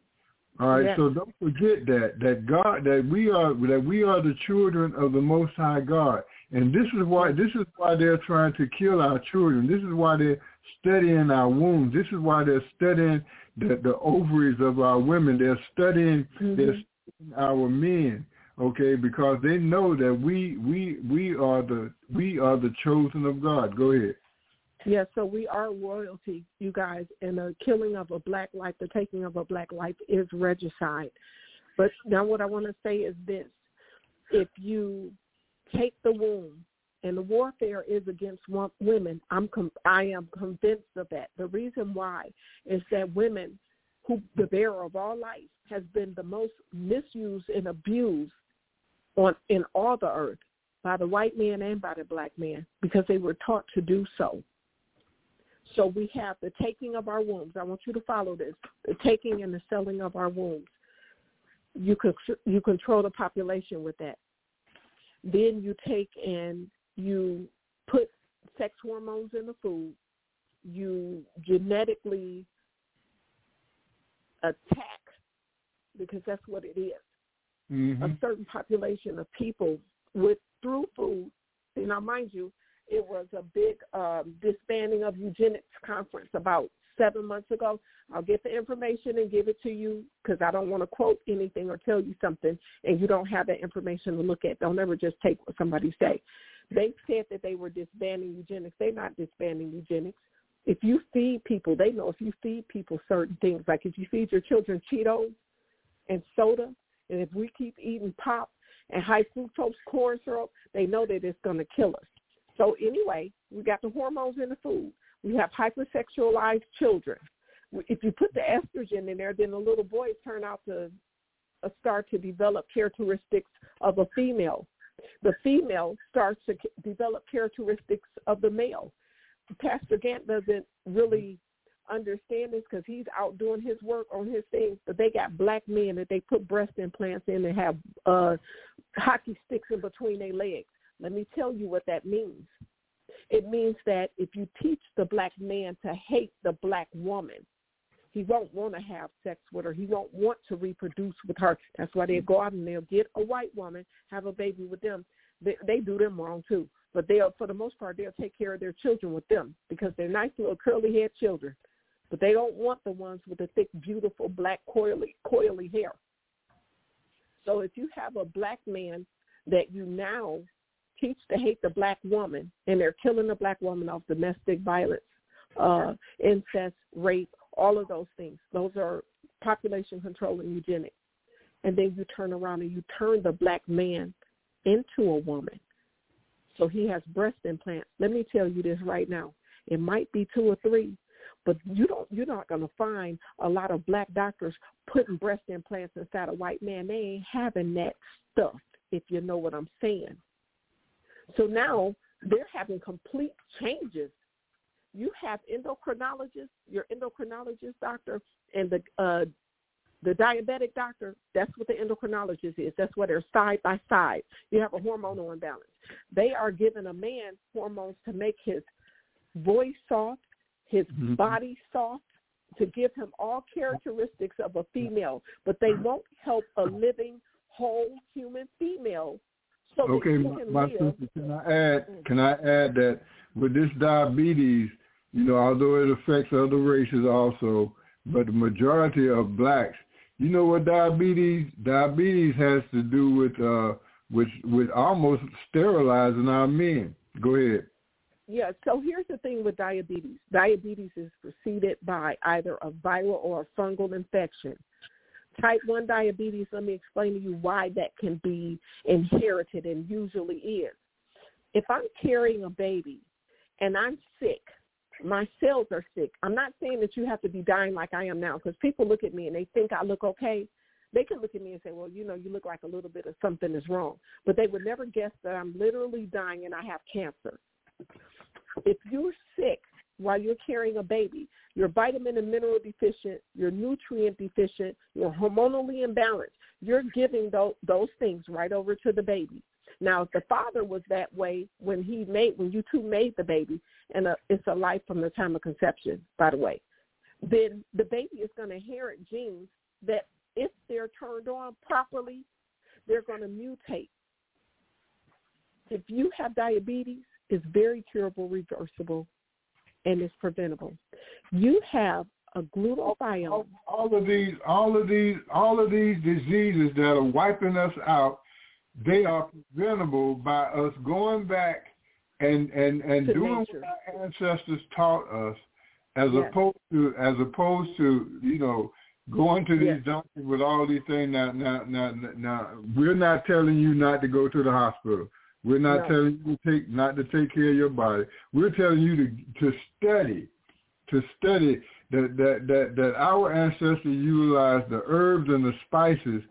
S1: All right,
S2: Yes.
S1: so don't forget that that God that we are that we are the children of the Most High God, and this is why this is why they're trying to kill our children. This is why they're studying our wombs. This is why they're studying the, the ovaries of our women. They're studying
S2: Mhm.
S1: they're studying our men. Okay, because they know that we we we are the we are the chosen of God. Go ahead.
S2: Yes, so we are royalty, you guys, and the killing of a black life, the taking of a black life is regicide. But now what I want to say is this. If you take the womb, and the warfare is against women, I'm com- I am convinced of that. The reason why is that women, who the bearer of all life, has been the most misused and abused on in all the earth by the white man and by the black man because they were taught to do so. So we have the taking of our wombs. I want you to follow this: the taking and the selling of our wombs. You can you control the population with that. Then you take and you put sex hormones in the food. You genetically attack because that's what it is
S1: Mm-hmm.
S2: a certain population of people with through food. See, now, mind you, it was a big um, disbanding of eugenics conference about seven months ago. I'll get the information and give it to you because I don't want to quote anything or tell you something and you don't have that information to look at. Don't ever just take what somebody say. They said that they were disbanding eugenics. They're not disbanding eugenics. If you feed people, they know if you feed people certain things, like if you feed your children Cheetos and soda, and if we keep eating pop and high fructose corn syrup, they know that it's going to kill us. So anyway, we got the hormones in the food. We have hypersexualized children. If you put the estrogen in there, then the little boys turn out to uh, start to develop characteristics of a female. The female starts to develop characteristics of the male. Pastor Gantt doesn't really understand this because he's out doing his work on his things, but they got black men that they put breast implants in and have uh hockey sticks in between their legs. Let me tell you what that means. It means that if you teach the black man to hate the black woman, he won't want to have sex with her. He won't want to reproduce with her. That's why they'll go out and they'll get a white woman, have a baby with them. They, they do them wrong too. But they'll, for the most part, they'll take care of their children with them because they're nice little curly haired children. But they don't want the ones with the thick, beautiful black coily, coily hair. So if you have a black man that you now teach to hate the black woman, and they're killing the black woman off domestic violence, uh, incest, rape, all of those things. Those are population control and eugenics. And then you turn around and you turn the black man into a woman. So he has breast implants. Let me tell you this right now. It might be two or three, but you don't you're not gonna find a lot of black doctors putting breast implants inside a white man. They ain't having that stuff, if you know what I'm saying. So now they're having complete changes. You have endocrinologists, your endocrinologist doctor, and the uh, the diabetic doctor. That's what the endocrinologist is. That's what they're side by side. You have a hormonal imbalance. They are giving a man hormones to make his voice soft, his mm-hmm. body soft, to give him all characteristics of a female, but they won't help a living, whole human female so
S1: okay, my, my sister, can I add? Can I add that with this diabetes, you know, although it affects other races also, but the majority of blacks, you know what diabetes? Diabetes has to do with uh, with with almost sterilizing our men. Go ahead.
S2: Yeah, so here's the thing with diabetes. Diabetes is preceded by either a viral or a fungal infection. Type 1 diabetes, let me explain to you why that can be inherited and usually is. If I'm carrying a baby and I'm sick, my cells are sick. I'm not saying that you have to be dying like I am now because people look at me and they think I look okay. They can look at me and say, well, you know, you look like a little bit of something is wrong. But they would never guess that I'm literally dying and I have cancer. If you're sick while you're carrying a baby, you're vitamin and mineral deficient, you're nutrient deficient, you're hormonally imbalanced. You're giving those, those things right over to the baby. Now, if the father was that way when he made, when you two made the baby, and a, uh, it's a life from the time of conception, by the way, then the baby is going to inherit genes that, if they're turned on properly, they're going to mutate. If you have diabetes, it's very curable, reversible, and it's preventable. You have a glutathione.
S1: All, all of these, all of these, all of these diseases that are wiping us out, they are preventable by us going back and and and
S2: to
S1: doing
S2: nature.
S1: what our ancestors taught us, as
S2: Yes.
S1: opposed to as opposed to you know going to these
S2: Yes.
S1: doctors with all these things. Now, now, now, now, we're not telling you not to go to the hospital. We're not
S2: No.
S1: telling you to take not to take care of your body. We're telling you to to study, to study that that that that our ancestors utilized the herbs and the spices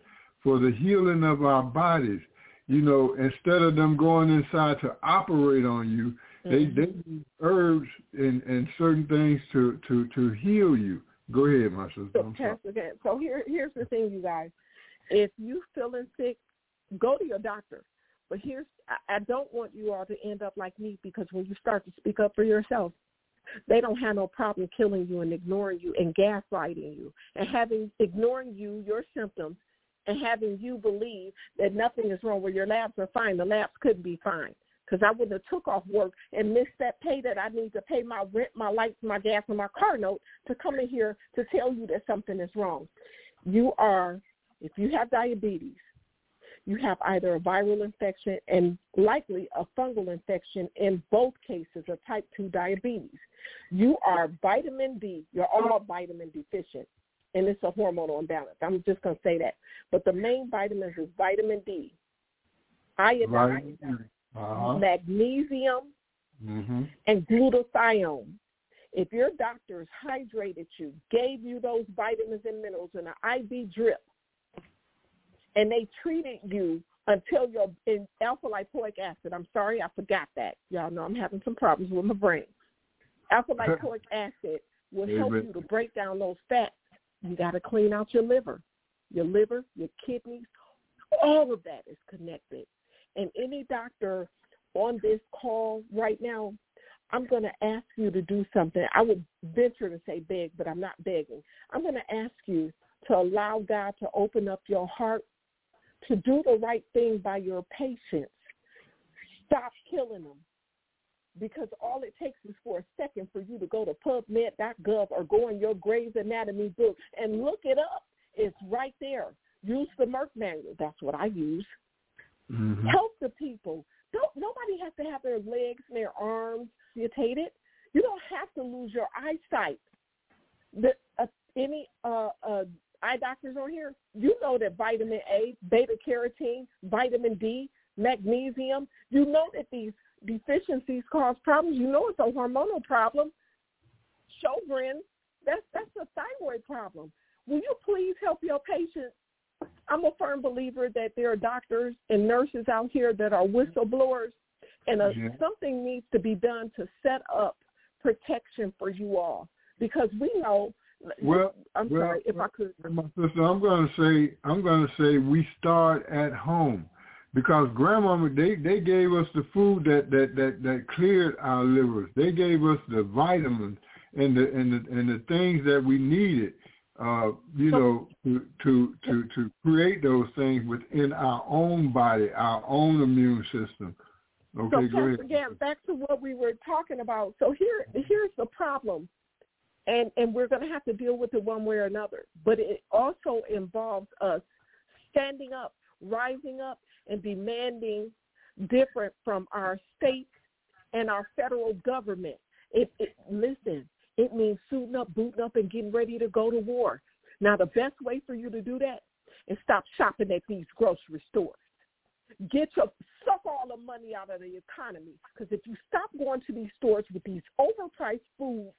S1: for the healing of our bodies. You know, instead of them going inside to operate on you, they
S2: Mhm.
S1: they use herbs and and certain things to to to heal you. Go ahead, my sister.
S2: So. Pastor so here, here's the thing, you guys. If you feeling sick, go to your doctor. But here's, I, don't want you all to end up like me because when you start to speak up for yourself, they don't have no problem killing you and ignoring you and gaslighting you and having ignoring you, your symptoms, and having you believe that nothing is wrong. Where your labs are fine, the labs couldn't be fine because I wouldn't have took off work and missed that pay that I need to pay my rent, my lights, my gas, and my car note to come in here to tell you that something is wrong. You are, if you have diabetes, you have either a viral infection and likely a fungal infection in both cases of type 2 diabetes. You are vitamin D, you're all vitamin deficient, and it's a hormonal imbalance. I'm just going to say that. But the main vitamins is vitamin D, iodine,
S1: Right. Uh-huh.
S2: magnesium,
S1: Mm-hmm.
S2: and glutathione. If your doctors hydrated you, gave you those vitamins and minerals in an IV drip, and they treated you until you're in alpha lipoic acid. I'm sorry, I forgot that. Y'all know I'm having some problems with my brain. Alpha lipoic [LAUGHS] acid will help you to break down those fats. You got to clean out your liver, your liver, your kidneys. All of that is connected. And any doctor on this call right now, I'm going to ask you to do something. I would venture to say beg, but I'm not begging. I'm going to ask you to allow God to open up your heart to do the right thing by your patients. Stop killing them. Because all it takes is for a second for you to go to PubMed.gov or go in your Gray's Anatomy book and look it up. It's right there. Use the Merck manual. That's what I use.
S1: Mm-hmm.
S2: Help the people. Don't nobody has to have their legs and their arms mutated. You don't have to lose your eyesight. The, uh, any uh, uh, eye doctors on here, you know that vitamin A, beta carotene, vitamin D, magnesium. You know that these deficiencies cause problems. You know it's a hormonal problem. Sjogren, that's that's a thyroid problem. Will you please help your patients? I'm a firm believer that there are doctors and nurses out here that are whistleblowers, and uh
S1: Yeah.
S2: something needs to be done to set up protection for you all because we know.
S1: Well,
S2: I'm
S1: well,
S2: sorry if I could.
S1: My sister, I'm going to say, I'm going to say, we start at home, because grandmama they they gave us the food that that that that cleared our livers. They gave us the vitamins and the and the and the things that we needed. Uh, you
S2: So-
S1: know, to to to to create those things within our own body, our own immune system. Okay,
S2: so
S1: go ahead.
S2: Gantt, back to what we were talking about. So here here's the problem. And and we're going to have to deal with it one way or another. But it also involves us standing up, rising up and demanding different from our state and our federal government. It, it listen, it means suiting up, booting up and getting ready to go to war. Now the best way for you to do that is stop shopping at these grocery stores get your suck all the money out of the economy. Because if you stop going to these stores with these overpriced foods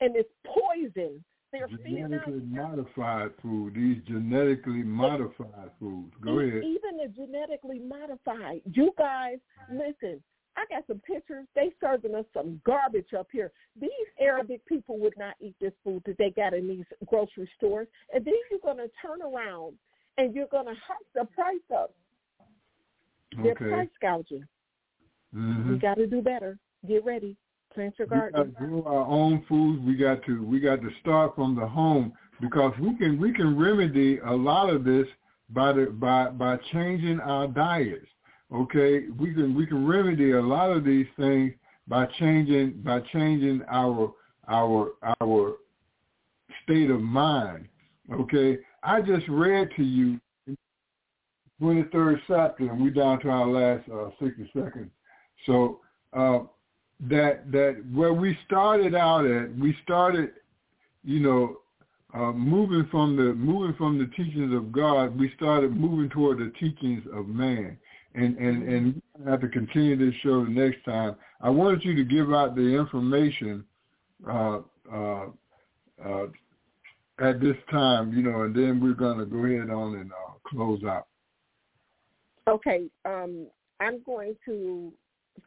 S2: and it's poison, they're.
S1: Genetically modified food. These genetically modified foods. Go ahead.
S2: Even the genetically modified. You guys, listen. I got some pictures. They serving us some garbage up here. These Arabic people would not eat this food that they got in these grocery stores. And then you're going to turn around and you're going to hike the price up. They're
S1: Okay.
S2: price gouging.
S1: Mhm.
S2: We got to do better. Get ready. Plant your
S1: we got to grow our own foods. We got to we got to start from the home because we can we can remedy a lot of this by the by by changing our diets. Okay, we can we can remedy a lot of these things by changing by changing our our our state of mind. Okay, I just read to you 23rd chapter, and we're down to our last uh, 60 seconds. So uh, that that where we started out at, we started, you know, uh, moving from the moving from the teachings of God, we started moving toward the teachings of man. And and and we have to continue this show the next time. I wanted you to give out the information uh, uh, uh, at this time, you know, and then we're going to go ahead on and uh, close out.
S2: Okay. Um, I'm going to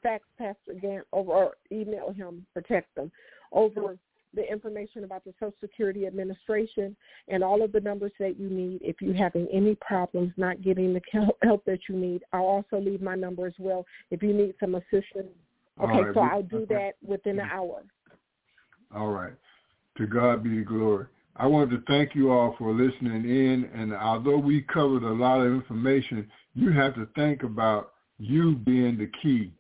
S2: fax Pastor Gantt over or email him protect them, over the information about the Social Security Administration and all of the numbers that you need if you're having any problems not getting the help- that you need. I'll also leave my number as well if you need some assistance. Okay,
S1: right,
S2: so I'll do that within an mm-hmm. hour.
S1: All right. To God be the glory. I want to thank you all for listening in. And although we covered a lot of information, you have to think about you being the key.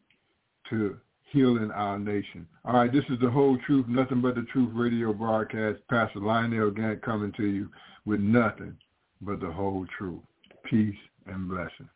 S1: To healing our nation. All right, this is the whole truth, nothing but the truth radio broadcast. Pastor Lionel Gantt coming to you with nothing but the whole truth. Peace and blessing.